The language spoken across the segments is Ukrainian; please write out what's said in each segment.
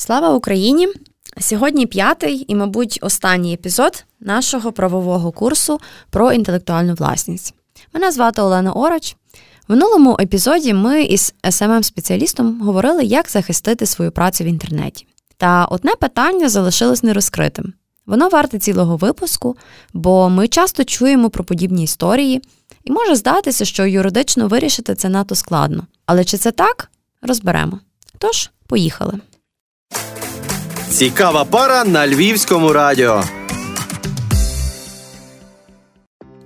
Слава Україні! Сьогодні п'ятий і, мабуть, останній епізод нашого правового курсу про інтелектуальну власність. Мене звати Олена Ороч. В минулому епізоді ми із smm спеціалістом говорили, як захистити свою працю в інтернеті. Та одне питання залишилось нерозкритим. Воно варте цілого випуску, бо ми часто чуємо про подібні історії, і може здатися, що юридично вирішити це надто складно. Але чи це так? Розберемо. Тож, поїхали. Цікава пара на львівському радіо.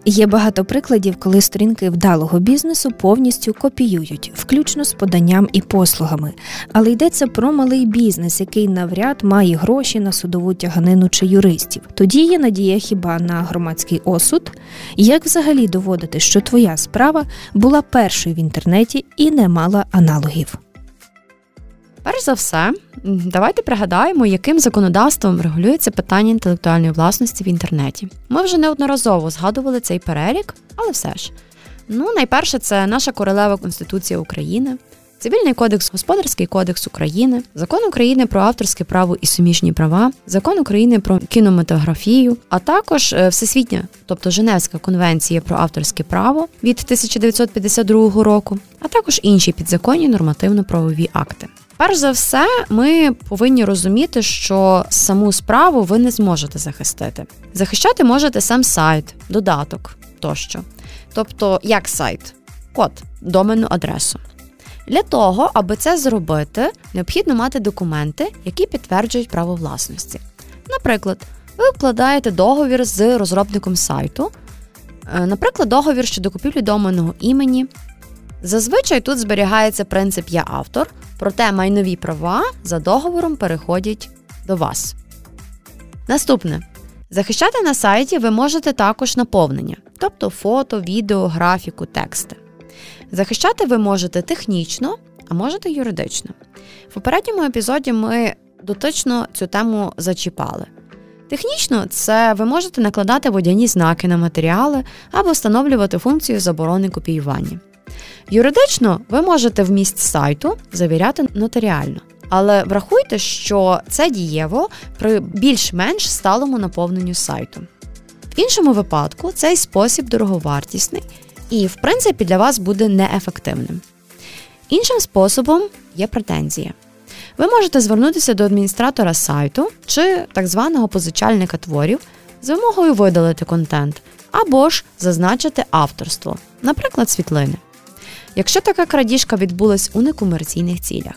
Є багато прикладів, коли сторінки вдалого бізнесу повністю копіюють, включно з поданням і послугами. Але йдеться про малий бізнес, який навряд має гроші на судову тяганину чи юристів. Тоді є надія хіба на громадський осуд? Як взагалі доводити, що твоя справа була першою в інтернеті і не мала аналогів? Перш за все, давайте пригадаємо, яким законодавством регулюється питання інтелектуальної власності в інтернеті. Ми вже неодноразово згадували цей перелік, але все ж. Ну, найперше, це наша королева Конституція України, Цивільний кодекс, Господарський кодекс України, Закон України про авторське право і суміжні права, Закон України про кінематографію, а також е, Всесвітня, тобто Женевська конвенція про авторське право від 1952 року, а також інші підзаконні нормативно-правові акти. Перш за все, ми повинні розуміти, що саму справу ви не зможете захистити. Захищати можете сам сайт, додаток тощо. Тобто, як сайт, код, доменну адресу. Для того, аби це зробити, необхідно мати документи, які підтверджують право власності. Наприклад, ви вкладаєте договір з розробником сайту, е, наприклад, договір щодо купівлі доменного імені. Зазвичай тут зберігається принцип Я автор, проте майнові права за договором переходять до вас. Наступне. Захищати на сайті ви можете також наповнення, тобто фото, відео, графіку, тексти. Захищати ви можете технічно, а можете юридично. В попередньому епізоді ми дотично цю тему зачіпали. Технічно, це ви можете накладати водяні знаки на матеріали або встановлювати функцію заборони копіювання. Юридично ви можете вміст сайту завіряти нотаріально. Але врахуйте, що це дієво при більш-менш сталому наповненню сайту. В іншому випадку цей спосіб дороговартісний і, в принципі, для вас буде неефективним. Іншим способом є претензія. Ви можете звернутися до адміністратора сайту чи так званого позичальника творів з вимогою видалити контент або ж зазначити авторство, наприклад, світлини. Якщо така крадіжка відбулась у некомерційних цілях.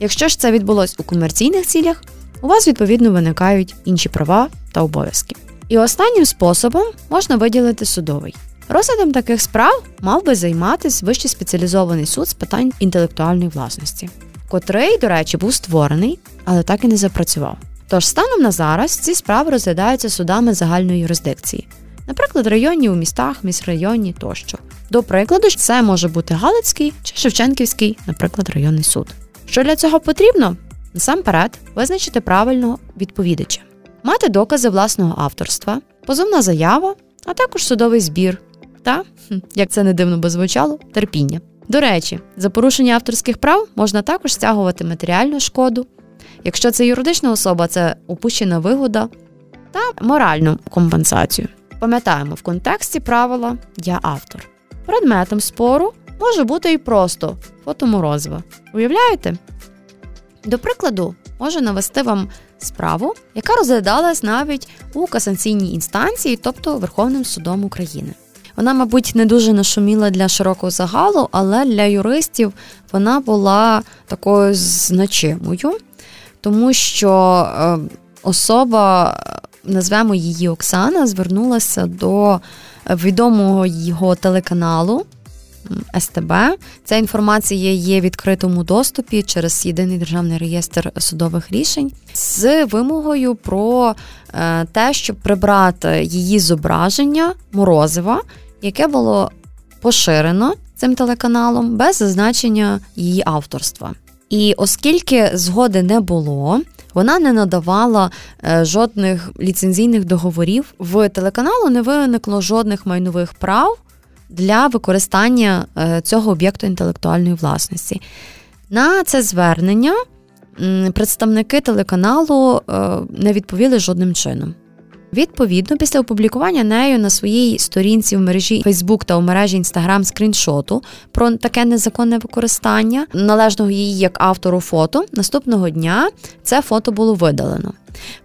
Якщо ж це відбулось у комерційних цілях, у вас відповідно виникають інші права та обов'язки. І останнім способом можна виділити судовий. Розглядом таких справ мав би займатися вищий спеціалізований суд з питань інтелектуальної власності, котрий, до речі, був створений, але так і не запрацював. Тож станом на зараз ці справи розглядаються судами загальної юрисдикції, наприклад, районні у містах, міськрайонні тощо. До прикладу, це може бути Галицький чи Шевченківський, наприклад, районний суд. Що для цього потрібно? Насамперед, визначити правильного відповідача, мати докази власного авторства, позовна заява, а також судовий збір та, як це не дивно би звучало, терпіння. До речі, за порушення авторських прав можна також стягувати матеріальну шкоду. Якщо це юридична особа, це упущена вигода та моральну компенсацію. Пам'ятаємо в контексті правила Я автор. Предметом спору може бути і просто фотоморозива. Уявляєте? До прикладу, можу навести вам справу, яка розглядалась навіть у касаційній інстанції, тобто Верховним судом України. Вона, мабуть, не дуже нашуміла для широкого загалу, але для юристів вона була такою значимою, тому що е, особа, назвемо її Оксана, звернулася до відомого його телеканалу. СТБ ця інформація є в відкритому доступі через єдиний державний реєстр судових рішень з вимогою про е, те, щоб прибрати її зображення Морозива яке було поширено цим телеканалом без зазначення її авторства. І оскільки згоди не було, вона не надавала е, жодних ліцензійних договорів. В телеканалу не виникло жодних майнових прав для використання е, цього об'єкту інтелектуальної власності. На це звернення представники телеканалу е, не відповіли жодним чином. Відповідно, після опублікування нею на своїй сторінці в мережі Facebook та у мережі Instagram скріншоту про таке незаконне використання належного її як автору фото, наступного дня це фото було видалено.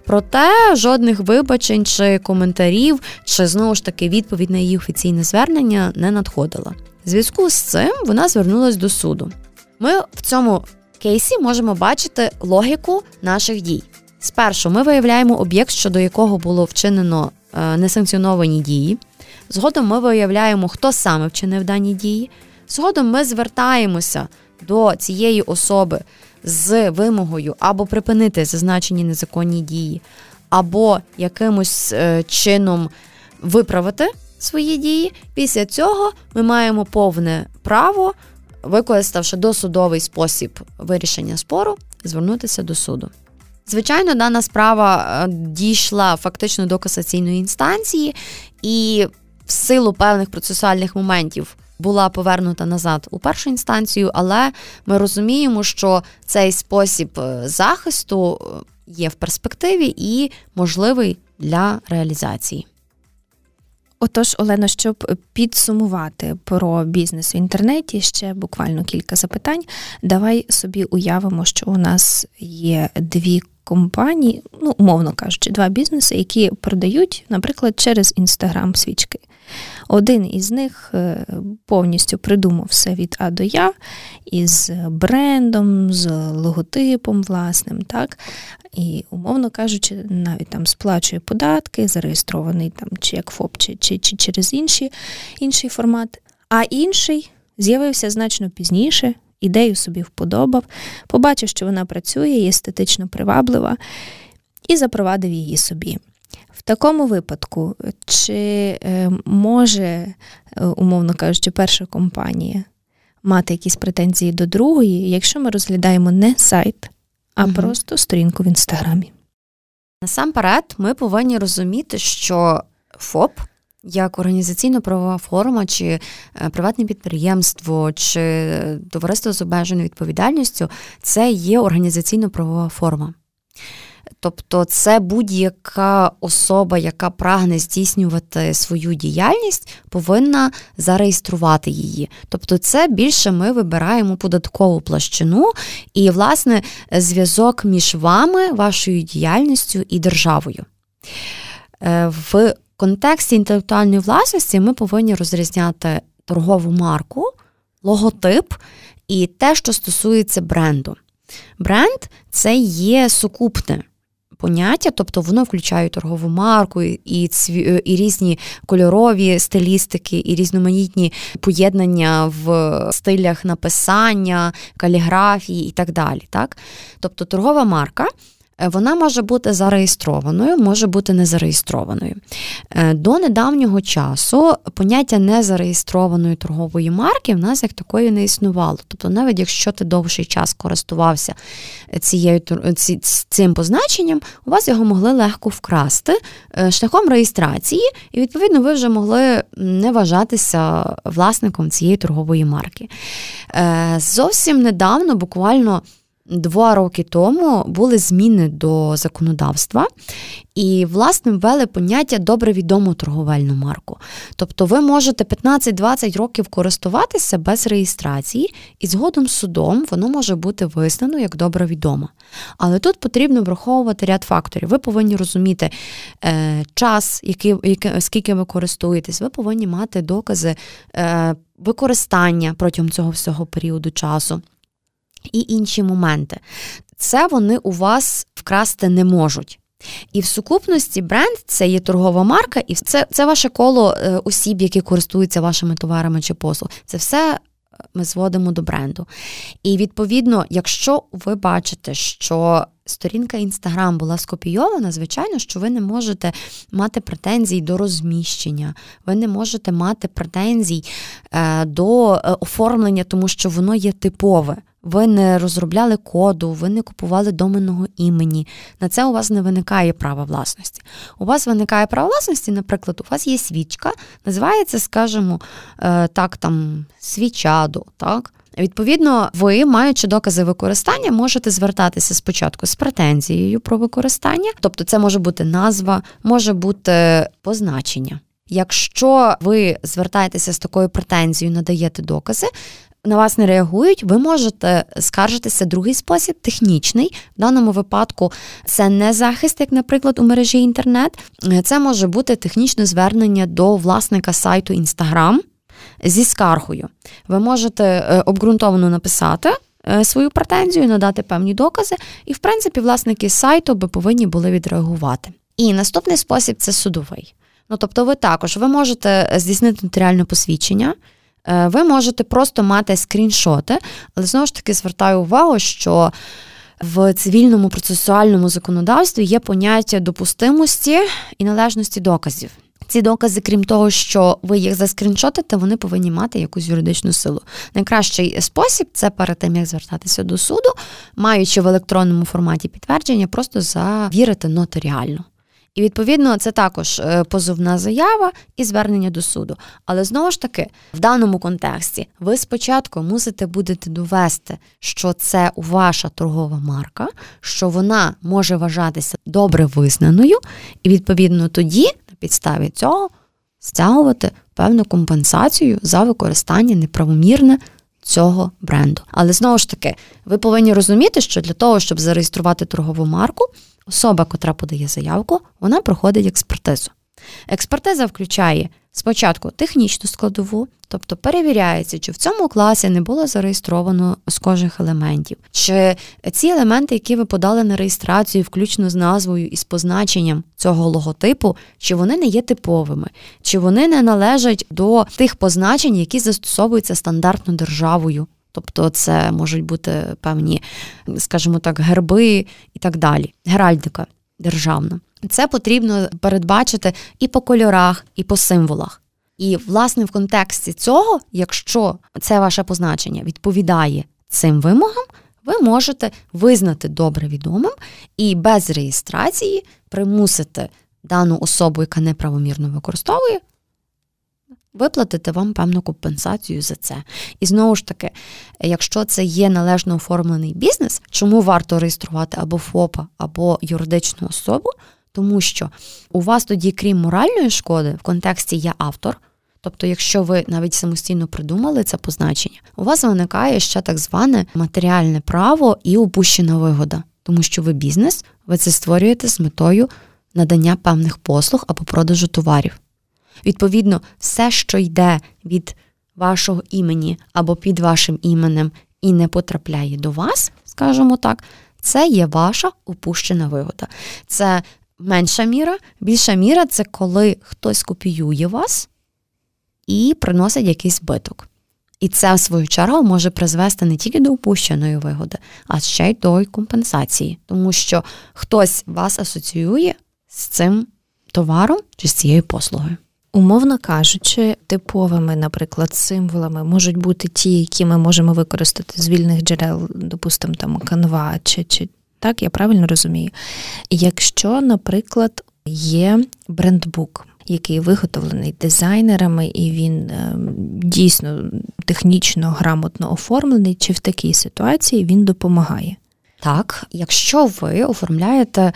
Проте жодних вибачень чи коментарів, чи знову ж таки відповідь на її офіційне звернення не надходила. В зв'язку з цим вона звернулася до суду. Ми в цьому кейсі можемо бачити логіку наших дій. Спершу ми виявляємо об'єкт, щодо якого було вчинено е, несанкціоновані дії. Згодом ми виявляємо, хто саме вчинив дані дії. Згодом ми звертаємося до цієї особи з вимогою або припинити зазначені незаконні дії, або якимось е, чином виправити свої дії. Після цього ми маємо повне право, використавши досудовий спосіб вирішення спору, звернутися до суду. Звичайно, дана справа е, дійшла фактично до касаційної інстанції, і в силу певних процесуальних моментів була повернута назад у першу інстанцію, але ми розуміємо, що цей спосіб е, захисту е, є в перспективі і можливий для реалізації. Отож, Олено, щоб підсумувати про бізнес в інтернеті, ще буквально кілька запитань. Давай собі уявимо, що у нас є дві компанії, ну, умовно кажучи, два бізнеси, які продають, наприклад, через інстаграм свічки. Один із них е, повністю придумав все від А до Я із брендом, з логотипом власним, так? І, умовно кажучи, навіть там сплачує податки, зареєстрований там чи як ФОП, чи чи, чи через інші, інший формат. А інший з'явився значно пізніше, ідею собі вподобав, побачив, що вона працює, є естетично приваблива, і запровадив її собі. В такому випадку, чи е, може, е, умовно кажучи, перша компанія мати якісь претензії до другої, якщо ми розглядаємо не сайт, а угу. просто сторінку в інстаграмі? Насамперед, ми повинні розуміти, що ФОП як організаційно-правова форма, чи е, приватне підприємство, чи товариство з обмеженою відповідальністю це є організаційно-правова форма. Тобто це будь-яка особа, яка прагне здійснювати свою діяльність, повинна зареєструвати її. Тобто, це більше ми вибираємо податкову площину і, власне, зв'язок між вами, вашою діяльністю і державою. Е, в контексті інтелектуальної власності ми повинні розрізняти торгову марку, логотип і те, що стосується бренду. Бренд це є сукупне. Поняття, тобто воно включає торгову марку, і цві, і різні кольорові стилістики, і різноманітні поєднання в стилях написання, каліграфії і так далі. Так? Тобто торгова марка Е, вона може бути зареєстрованою, може бути не зареєстрованою. Е, до недавнього часу поняття незареєстрованої торгової марки в нас як такої не існувало. Тобто, навіть якщо ти довший час користувався цією, цим позначенням, у вас його могли легко вкрасти е, шляхом реєстрації, і, відповідно, ви вже могли не вважатися власником цієї торгової марки. Зовсім недавно, буквально. Два роки тому були зміни до законодавства, і, власне, ввели поняття добре відому торговельну марку. Тобто ви можете 15-20 років користуватися без реєстрації, і згодом судом воно може бути визнано як добре відомо. Але тут потрібно враховувати ряд факторів. Ви повинні розуміти е, час, який, який, скільки ви користуєтесь, ви повинні мати докази е, використання протягом цього всього періоду часу і інші моменти. Це вони у вас вкрасти не можуть. І в сукупності бренд це є торгова марка, і це це ваше коло е, осіб, які користуються вашими товарами чи послуг. Це все е, ми зводимо до бренду. І відповідно, якщо ви бачите, що сторінка Інстаграм була скопійована, звичайно, що ви не можете мати претензій до розміщення, ви не можете мати претензій е, до оформлення, тому що воно є типове. Ви не розробляли коду, ви не купували доменного імені. На це у вас не виникає права власності. У вас виникає право власності, наприклад, у вас є свічка, називається, скажімо, е, так, там, свічадо, так? Відповідно, ви, маючи докази використання, можете звертатися спочатку з претензією про використання, тобто це може бути назва, може бути позначення. Якщо ви звертаєтеся з такою претензією, надаєте докази, на вас не реагують, ви можете скаржитися другий спосіб, технічний. В даному випадку це не захист, як, наприклад, у мережі інтернет. Це може бути технічне звернення до власника сайту Instagram зі скаргою. Ви можете е, обґрунтовано написати. Е, свою претензію, надати певні докази, і, в принципі, власники сайту би повинні були відреагувати. І наступний спосіб це судовий. Ну, тобто, ви також ви можете здійснити нотаріальне посвідчення, ви можете просто мати скріншоти, але знову ж таки звертаю увагу, що в цивільному процесуальному законодавстві є поняття допустимості і належності доказів. Ці докази, крім того, що ви їх заскріншотите, вони повинні мати якусь юридичну силу. Найкращий спосіб це перед тим, як звертатися до суду, маючи в електронному форматі підтвердження, просто завірити нотаріально. І відповідно це також е, позовна заява і звернення до суду. Але знову ж таки, в даному контексті ви спочатку мусите будете довести, що це ваша торгова марка, що вона може вважатися добре визнаною, і відповідно тоді на підставі цього стягувати певну компенсацію за використання неправомірне. Цього бренду. Але знову ж таки, ви повинні розуміти, що для того, щоб зареєструвати торгову марку, Особа, котра подає заявку, вона проходить експертизу. Експертиза включає спочатку технічну складову, тобто перевіряється, чи в цьому класі не було зареєстровано схожих елементів, чи ці елементи, які ви подали на реєстрацію, включно з назвою і з позначенням цього логотипу, чи вони не є типовими, чи вони не належать до тих позначень, які застосовуються стандартно державою Тобто це можуть бути певні, скажімо так, герби і так далі. Геральдика державна. Це потрібно передбачити і по кольорах, і по символах. І, власне, в контексті цього, якщо це ваше позначення відповідає цим вимогам, ви можете визнати добре відомим і без реєстрації примусити дану особу, яка неправомірно використовує, виплатити вам певну компенсацію за це. І знову ж таки, якщо це є належно оформлений бізнес, чому варто реєструвати або ФОПа, або юридичну особу? Тому що у вас тоді, крім моральної шкоди, в контексті є автор. Тобто, якщо ви навіть самостійно придумали це позначення, у вас виникає ще так зване матеріальне право і упущена вигода, тому що ви бізнес, ви це створюєте з метою надання певних послуг або продажу товарів. Відповідно, все, що йде від вашого імені або під вашим іменем і не потрапляє до вас, скажімо так, це є ваша упущена вигода. Це менша міра, більша міра це коли хтось копіює вас і приносить якийсь збиток. І це, в свою чергу, може призвести не тільки до упущеної вигоди, а ще й до компенсації, тому що хтось вас асоціює з цим товаром чи з цією послугою. Умовно кажучи, типовими, наприклад, символами можуть бути ті, які ми можемо використати з вільних джерел, допустимо, там канва, чи, чи так, я правильно розумію. Якщо, наприклад, є брендбук, який виготовлений дизайнерами, і він е, дійсно технічно грамотно оформлений, чи в такій ситуації він допомагає? Так, якщо ви оформляєте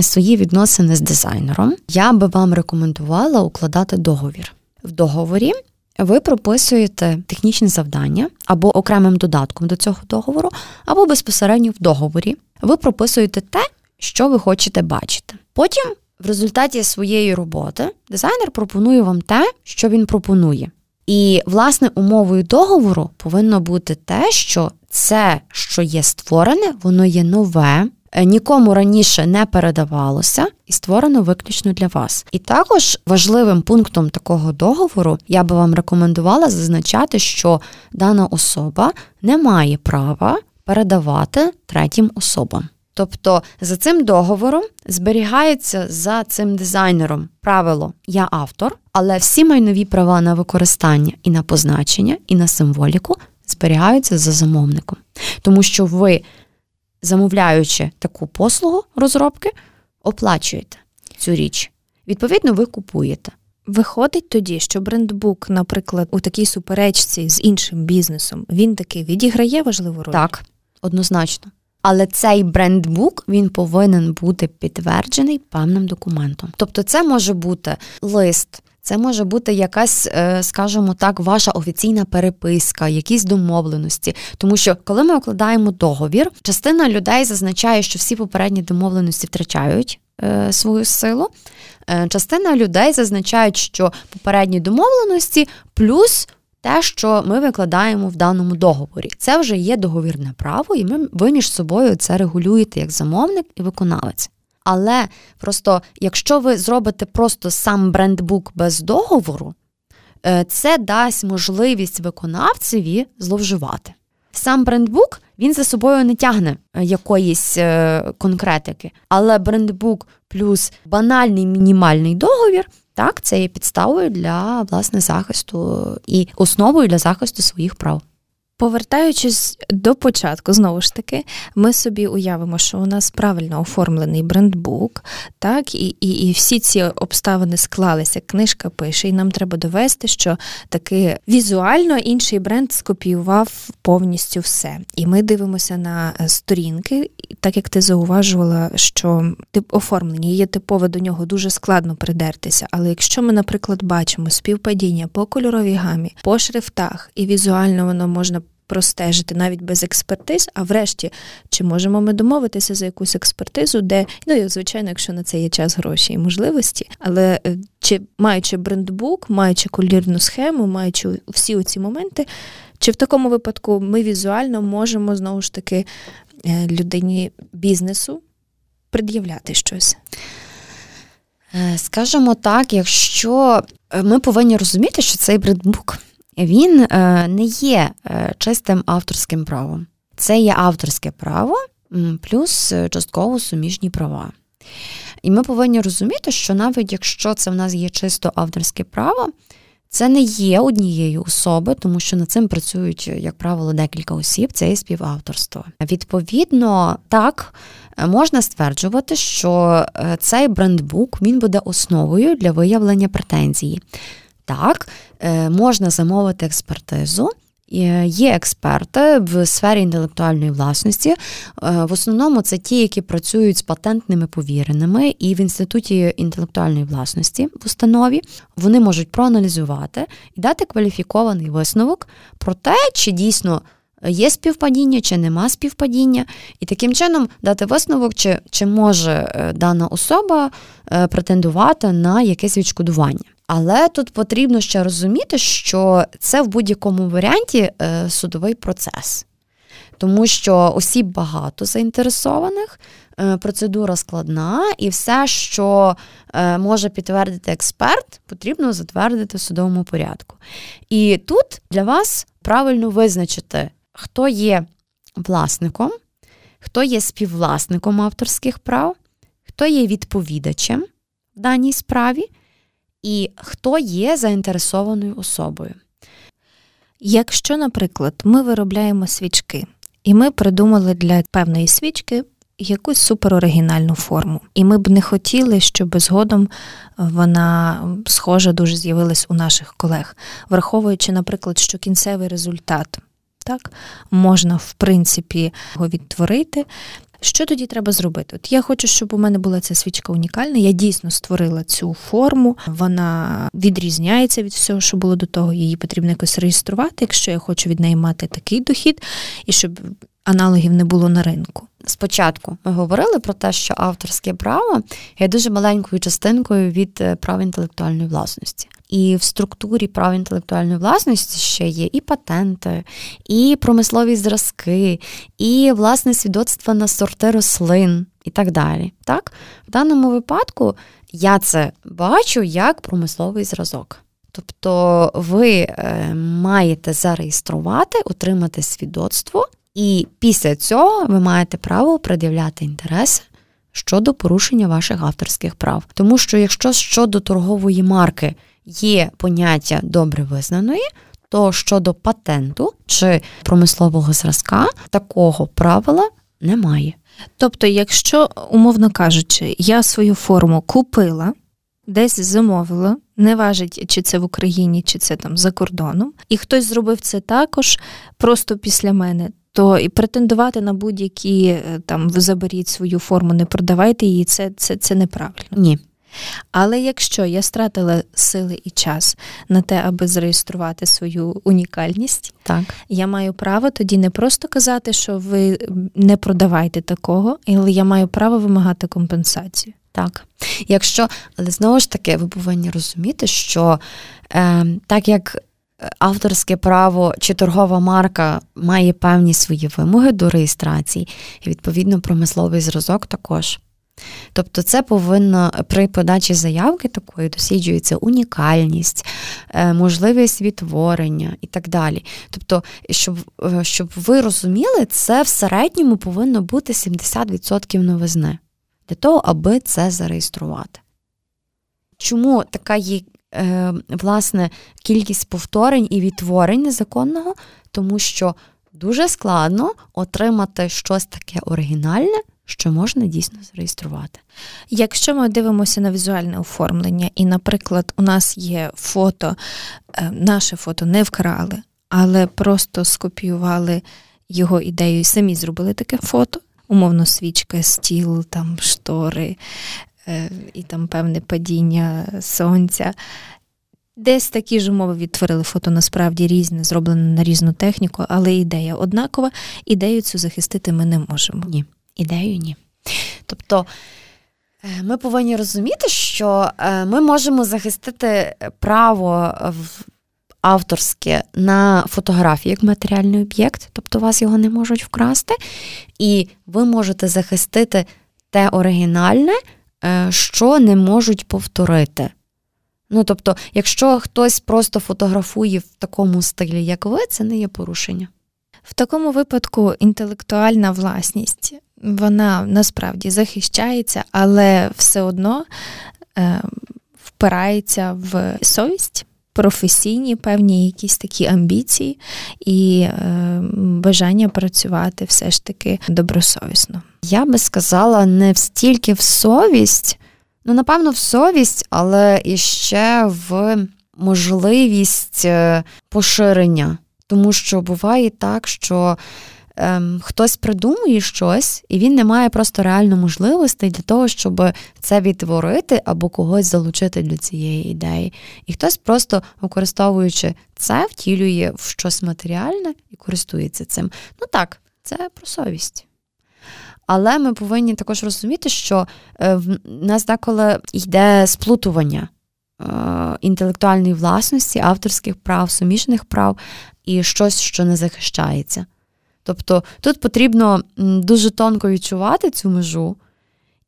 свої відносини з дизайнером, я би вам рекомендувала укладати договір. В договорі ви прописуєте технічні завдання або окремим додатком до цього договору, або безпосередньо в договорі. Ви прописуєте те, що ви хочете бачити. Потім, в результаті своєї роботи, дизайнер пропонує вам те, що він пропонує. І, власне, умовою договору повинно бути те, що це, що є створене, воно є нове, е, нікому раніше не передавалося і створено виключно для вас. І також важливим пунктом такого договору я би вам рекомендувала зазначати, що дана особа не має права передавати третім особам. Тобто за цим договором зберігається за цим дизайнером правило Я автор, але всі майнові права на використання і на позначення, і на символіку зберігаються за замовником. Тому що ви, замовляючи таку послугу розробки, оплачуєте цю річ. Відповідно, ви купуєте. Виходить тоді, що брендбук, наприклад, у такій суперечці з іншим бізнесом, він таки відіграє важливу роль? Так, однозначно. Але цей брендбук він повинен бути підтверджений певним документом. Тобто, це може бути лист, це може бути якась, е, скажімо так, ваша офіційна переписка, якісь домовленості. Тому що, коли ми укладаємо договір, частина людей зазначає, що всі попередні домовленості втрачають е, свою силу. Е, частина людей зазначають, що попередні домовленості плюс. Те, що ми викладаємо в даному договорі, це вже є договірне право, і ми ви між собою це регулюєте як замовник і виконавець. Але просто якщо ви зробите просто сам брендбук без договору, е, це дасть можливість виконавцеві зловживати. Сам брендбук він за собою не тягне е, якоїсь е, конкретики, але брендбук плюс банальний мінімальний договір. Так, це є підставою для власне захисту і основою для захисту своїх прав. Повертаючись до початку, знову ж таки, ми собі уявимо, що у нас правильно оформлений брендбук, так, і і, і всі ці обставини склалися, книжка пише, і нам треба довести, що таки візуально інший бренд скопіював повністю все. І ми дивимося на сторінки, так як ти зауважувала, що тип оформлення є типове до нього дуже складно придертися. Але якщо ми, наприклад, бачимо співпадіння по кольоровій гамі, по шрифтах, і візуально воно можна простежити навіть без експертиз. А врешті, чи можемо ми домовитися за якусь експертизу, де ну і звичайно, якщо на це є час, гроші і можливості, але е, чи маючи брендбук, маючи колірну схему, маючи всі ці моменти, чи в такому випадку ми візуально можемо знову ж таки е, людині бізнесу пред'являти щось? Е, скажемо так, якщо ми повинні розуміти, що цей брендбук він е, не є е, чистим авторським правом. Це є авторське право плюс е, частково суміжні права. І ми повинні розуміти, що навіть якщо це в нас є чисто авторське право, це не є однією особи, тому що над цим працюють, як правило, декілька осіб, це є співавторство. Відповідно, так можна стверджувати, що цей брендбук він буде основою для виявлення претензії. Так, е, можна замовити експертизу. Є експерти в сфері інтелектуальної власності. Е, в основному це ті, які працюють з патентними повіреними, і в інституті інтелектуальної власності в установі вони можуть проаналізувати і дати кваліфікований висновок про те, чи дійсно є співпадіння, чи нема співпадіння, і таким чином дати висновок, чи, чи може е, дана особа претендувати на якесь відшкодування. Але тут потрібно ще розуміти, що це в будь-якому варіанті е, судовий процес, тому що осіб багато заінтересованих, е, процедура складна, і все, що е, може підтвердити експерт, потрібно затвердити в судовому порядку. І тут для вас правильно визначити, хто є власником, хто є співвласником авторських прав, хто є відповідачем в даній справі і хто є заінтересованою особою. Якщо, наприклад, ми виробляємо свічки, і ми придумали для певної свічки якусь супероригінальну форму, і ми б не хотіли, щоб згодом вона схожа дуже з'явилась у наших колег, враховуючи, наприклад, що кінцевий результат так можна в принципі його відтворити, що тоді треба зробити? От я хочу, щоб у мене була ця свічка унікальна. Я дійсно створила цю форму, вона відрізняється від всього, що було до того. Її потрібно якось реєструвати, якщо я хочу від неї мати такий дохід, і щоб аналогів не було на ринку. Спочатку ми говорили про те, що авторське право є дуже маленькою частинкою від е, прав інтелектуальної власності. І в структурі прав інтелектуальної власності ще є і патенти, і промислові зразки, і власне свідоцтва на сорти рослин і так далі. Так? В даному випадку я це бачу як промисловий зразок. Тобто ви е, маєте зареєструвати, отримати свідоцтво, і після цього ви маєте право пред'являти інтереси щодо порушення ваших авторських прав. Тому що якщо щодо торгової марки є поняття добре визнаної, то щодо патенту чи промислового зразка такого правила немає. Тобто, якщо, умовно кажучи, я свою форму купила, десь замовило, не важить, чи це в Україні, чи це там за кордоном, і хтось зробив це також просто після мене. То і претендувати на будь-які е, там ви заберіть свою форму, не продавайте її, це це, це неправильно. Ні. Але якщо я стратила сили і час на те, аби зареєструвати свою унікальність, так я маю право тоді не просто казати, що ви не продавайте такого, але я маю право вимагати компенсацію. Так, якщо, але знову ж таки, ви повинні розуміти, що е, так як авторське право чи торгова марка має певні свої вимоги до реєстрації, і відповідно промисловий зразок також. Тобто, це повинно при подачі заявки такої досліджується унікальність, е, можливість відтворення і так далі. Тобто, щоб е, щоб ви розуміли, це в середньому повинно бути 70% новизни для того, аби це зареєструвати. Чому така є е, власне кількість повторень і відтворень незаконного? Тому що дуже складно отримати щось таке оригінальне що можна дійсно зареєструвати. Якщо ми дивимося на візуальне оформлення, і, наприклад, у нас є фото, е, наше фото не вкрали, але просто скопіювали його ідею і самі зробили таке фото. Умовно, свічка, стіл, там штори е, і там певне падіння сонця. Десь такі ж умови відтворили фото насправді різне, зроблене на різну техніку, але ідея однакова. Ідею цю захистити ми не можемо. Ні ідею ні. Тобто е, ми повинні розуміти, що е, ми можемо захистити право авторське на фотографію як матеріальний об'єкт, тобто вас його не можуть вкрасти, і ви можете захистити те оригінальне, е, що не можуть повторити. Ну, тобто, якщо хтось просто фотографує в такому стилі, як ви, це не є порушення. В такому випадку інтелектуальна власність вона насправді захищається, але все одно е, впирається в совість. Професійні певні якісь такі амбіції і е, бажання працювати все ж таки добросовісно. Я би сказала, не стільки в совість, ну, напевно, в совість, але і ще в можливість е, поширення. Тому що буває так, що ем, хтось придумує щось, і він не має просто реально можливостей для того, щоб це відтворити або когось залучити до цієї ідеї. І хтось просто, використовуючи це, втілює в щось матеріальне і користується цим. Ну так, це про совість. Але ми повинні також розуміти, що е, в нас деколи йде сплутування. Е, інтелектуальної власності, авторських прав, суміжних прав і щось, що не захищається. Тобто тут потрібно дуже тонко відчувати цю межу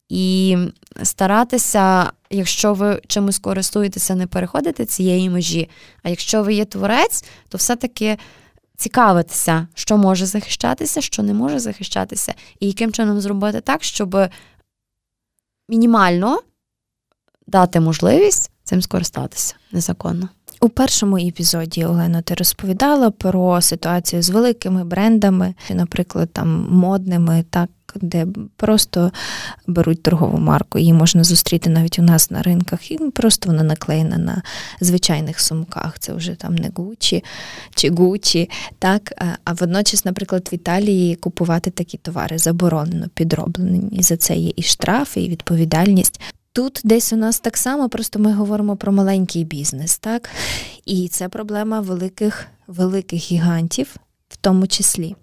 і старатися, якщо ви чимось користуєтеся, не переходити цієї межі. А якщо ви є творець, то все-таки цікавитися, що може захищатися, що не може захищатися, і яким чином зробити так, щоб мінімально дати можливість цим скористатися незаконно. У першому епізоді Олено, ти розповідала про ситуацію з великими брендами, наприклад, там модними, так де просто беруть торгову марку, її можна зустріти навіть у нас на ринках, і просто вона наклеєна на звичайних сумках. Це вже там не Гучі чи Гучі. так. А водночас, наприклад, в Італії купувати такі товари заборонено підроблені. І за це є і штрафи, і відповідальність. Тут десь у нас так само, просто ми говоримо про маленький бізнес, так? І це проблема великих великих гігантів, в тому числі.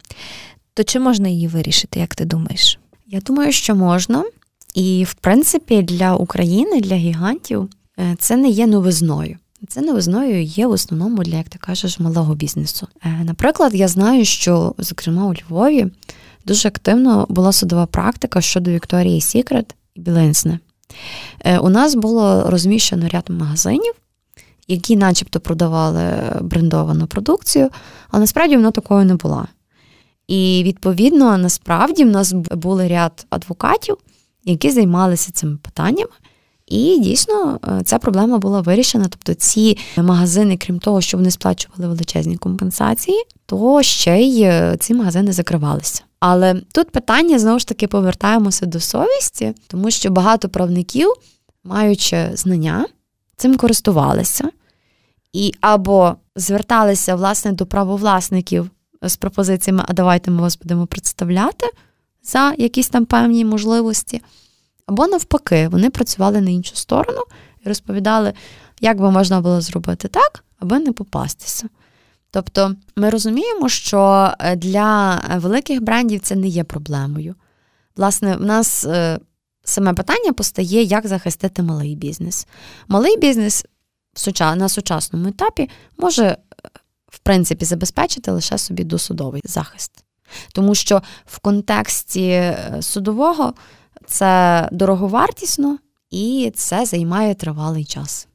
То чи можна її вирішити, як ти думаєш? Я думаю, що можна. І, в принципі, для України, для гігантів, е, це не є новизною. Це новизною є в основному для, як ти кажеш, малого бізнесу. Е, наприклад, я знаю, що, зокрема, у Львові дуже активно була судова практика щодо Вікторії Сікрет і Біленсне. Е, у нас було розміщено ряд магазинів, які начебто продавали брендовану продукцію, але насправді вона такою не була. І відповідно, насправді в нас були ряд адвокатів, які займалися цими питаннями. І дійсно е, ця проблема була вирішена. Тобто ці магазини, крім того, що вони сплачували величезні компенсації, то ще й е, ці магазини закривалися. Але тут питання знову ж таки повертаємося до совісті, тому що багато правників маючи знання, цим користувалися і або зверталися власне до правовласників з пропозиціями, а давайте ми вас будемо представляти за якісь там певні можливості. Або навпаки, вони працювали на іншу сторону і розповідали, як би можна було зробити так, аби не попастися. Тобто ми розуміємо, що е, для великих брендів це не є проблемою. Власне, в нас е, саме питання постає, як захистити малий бізнес. Малий бізнес на сучасному етапі може, е, в принципі, забезпечити лише собі досудовий захист. Тому що в контексті судового це дороговартісно і це займає тривалий час.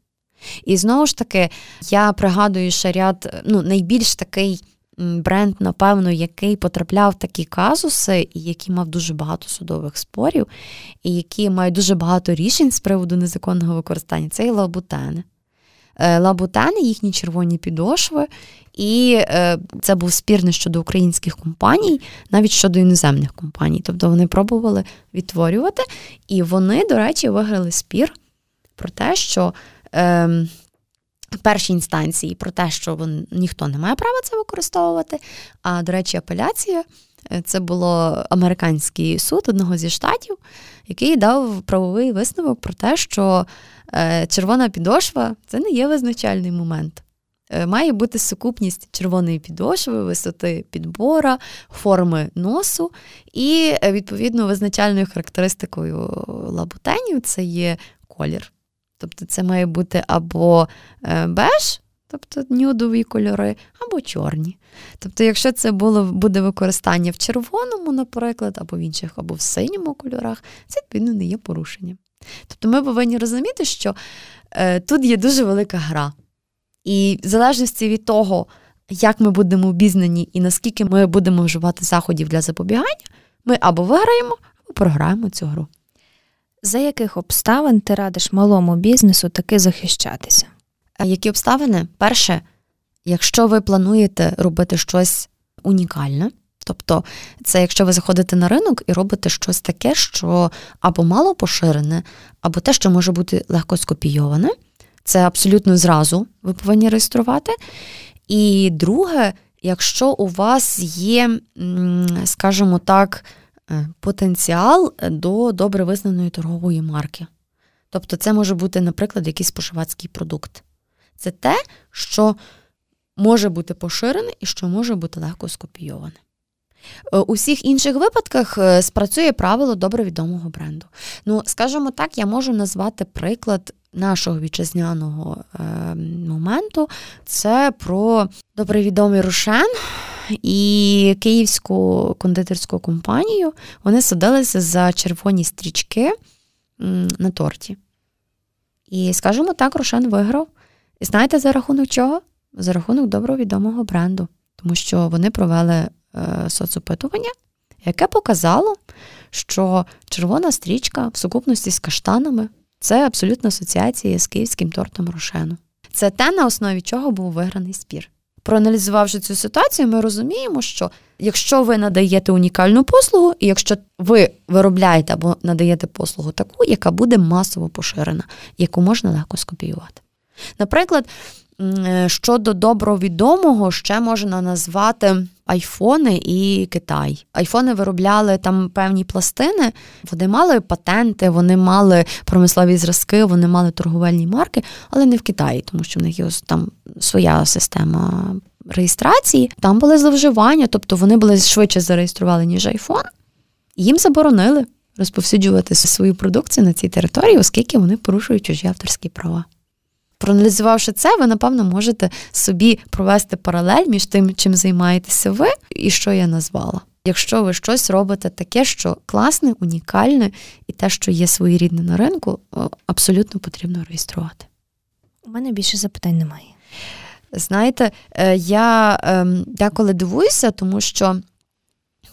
І знову ж таки, я пригадую ще ряд, ну, найбільш такий бренд, напевно, який потрапляв в такі казуси, і який мав дуже багато судових спорів, і які мають дуже багато рішень з приводу незаконного використання, це і лабутени. Е, лабутени, їхні червоні підошви, і е, це був спір не щодо українських компаній, навіть щодо іноземних компаній. Тобто вони пробували відтворювати, і вони, до речі, виграли спір про те, що. Е, в першій інстанції про те, що вон, ніхто не має права це використовувати. А до речі, апеляція е, це було американський суд одного зі штатів, який дав правовий висновок про те, що е, червона підошва це не є визначальний момент. Е, має бути сукупність червоної підошви, висоти підбора, форми носу, і, відповідно, визначальною характеристикою лабутенів це є колір. Тобто це має бути або е, беж, тобто нюдові кольори, або чорні. Тобто, якщо це було, буде використання в червоному, наприклад, або в інших, або в синьому кольорах, це відповідно не є порушенням. Тобто ми повинні розуміти, що е, тут є дуже велика гра. І в залежності від того, як ми будемо обізнані і наскільки ми будемо вживати заходів для запобігання, ми або виграємо, або програємо цю гру. За яких обставин ти радиш малому бізнесу таки захищатися? Які обставини? Перше, якщо ви плануєте робити щось унікальне, тобто це якщо ви заходите на ринок і робите щось таке, що або мало поширене, або те, що може бути легко скопійоване, це абсолютно зразу ви повинні реєструвати. І друге, якщо у вас є, скажімо так, потенціал до добре визнаної торгової марки. Тобто, це може бути, наприклад, якийсь споживацький продукт. Це те, що може бути поширене і що може бути легко скопійоване. Е, у всіх інших випадках е, спрацює правило добре відомого бренду. Ну, скажімо так, я можу назвати приклад нашого вітчизняного е, моменту. Це про добре відомий Рушен, і київську кондитерську компанію вони садилися за червоні стрічки на торті. І, скажімо так, Рошен виграв. І знаєте, за рахунок чого? За рахунок добро відомого бренду, тому що вони провели е, соцопитування, яке показало, що червона стрічка в сукупності з каштанами це абсолютна асоціація з київським тортом Рошену. Це те, на основі чого був виграний спір. Проаналізувавши цю ситуацію, ми розуміємо, що якщо ви надаєте унікальну послугу, і якщо ви виробляєте або надаєте послугу таку, яка буде масово поширена, яку можна легко скопіювати. Наприклад, щодо добровідомого, ще можна назвати айфони і Китай. Айфони виробляли там певні пластини, вони мали патенти, вони мали промислові зразки, вони мали торговельні марки, але не в Китаї, тому що в них є там своя система реєстрації. Там були зловживання, тобто вони були швидше зареєстрували, ніж айфон. Їм заборонили розповсюджувати свою продукцію на цій території, оскільки вони порушують чужі авторські права. Проаналізувавши це, ви, напевно, можете собі провести паралель між тим, чим займаєтеся ви і що я назвала. Якщо ви щось робите таке, що класне, унікальне, і те, що є своєрідне на ринку, абсолютно потрібно реєструвати. У мене більше запитань немає. Знаєте, е, я ем, деколи дивуюся, тому що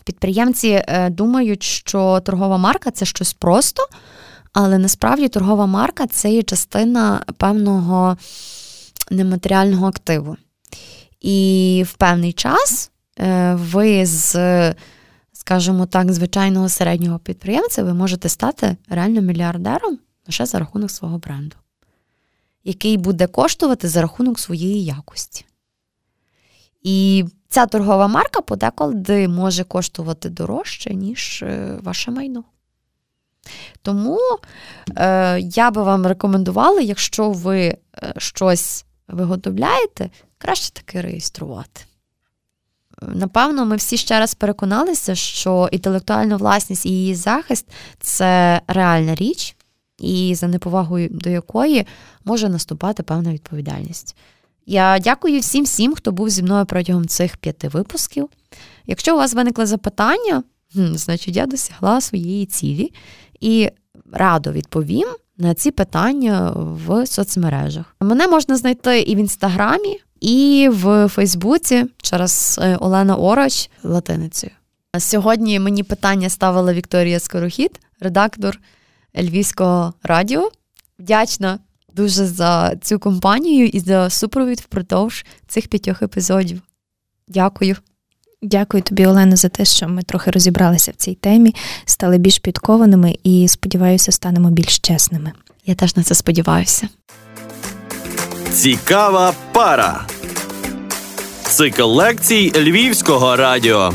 підприємці е, думають, що торгова марка це щось просто. Але насправді торгова марка це є частина певного нематеріального активу. І в певний час е, ви з, скажімо так, звичайного середнього підприємця ви можете стати реально мільярдером лише за рахунок свого бренду, який буде коштувати за рахунок своєї якості. І ця торгова марка подекуди може коштувати дорожче, ніж е, ваше майно. Тому е, я би вам рекомендувала, якщо ви е, щось виготовляєте, краще таки реєструвати. Напевно, ми всі ще раз переконалися, що інтелектуальна власність і її захист це реальна річ, і за неповагою до якої може наступати певна відповідальність. Я дякую всім всім, хто був зі мною протягом цих п'яти випусків. Якщо у вас виникли запитання, значить я досягла своєї цілі і радо відповім на ці питання в соцмережах. Мене можна знайти і в інстаграмі, і в Фейсбуці через е, Олена Ороч латиницею. Сьогодні мені питання ставила Вікторія Скорохід, редактор Львівського радіо. Вдячна дуже за цю компанію і за супровід впродовж цих п'ятьох епізодів. Дякую. Дякую тобі, Олена, за те, що ми трохи розібралися в цій темі, стали більш підкованими і, сподіваюся, станемо більш чесними. Я теж на це сподіваюся. Цікава пара. Цикл лекцій Львівського радіо.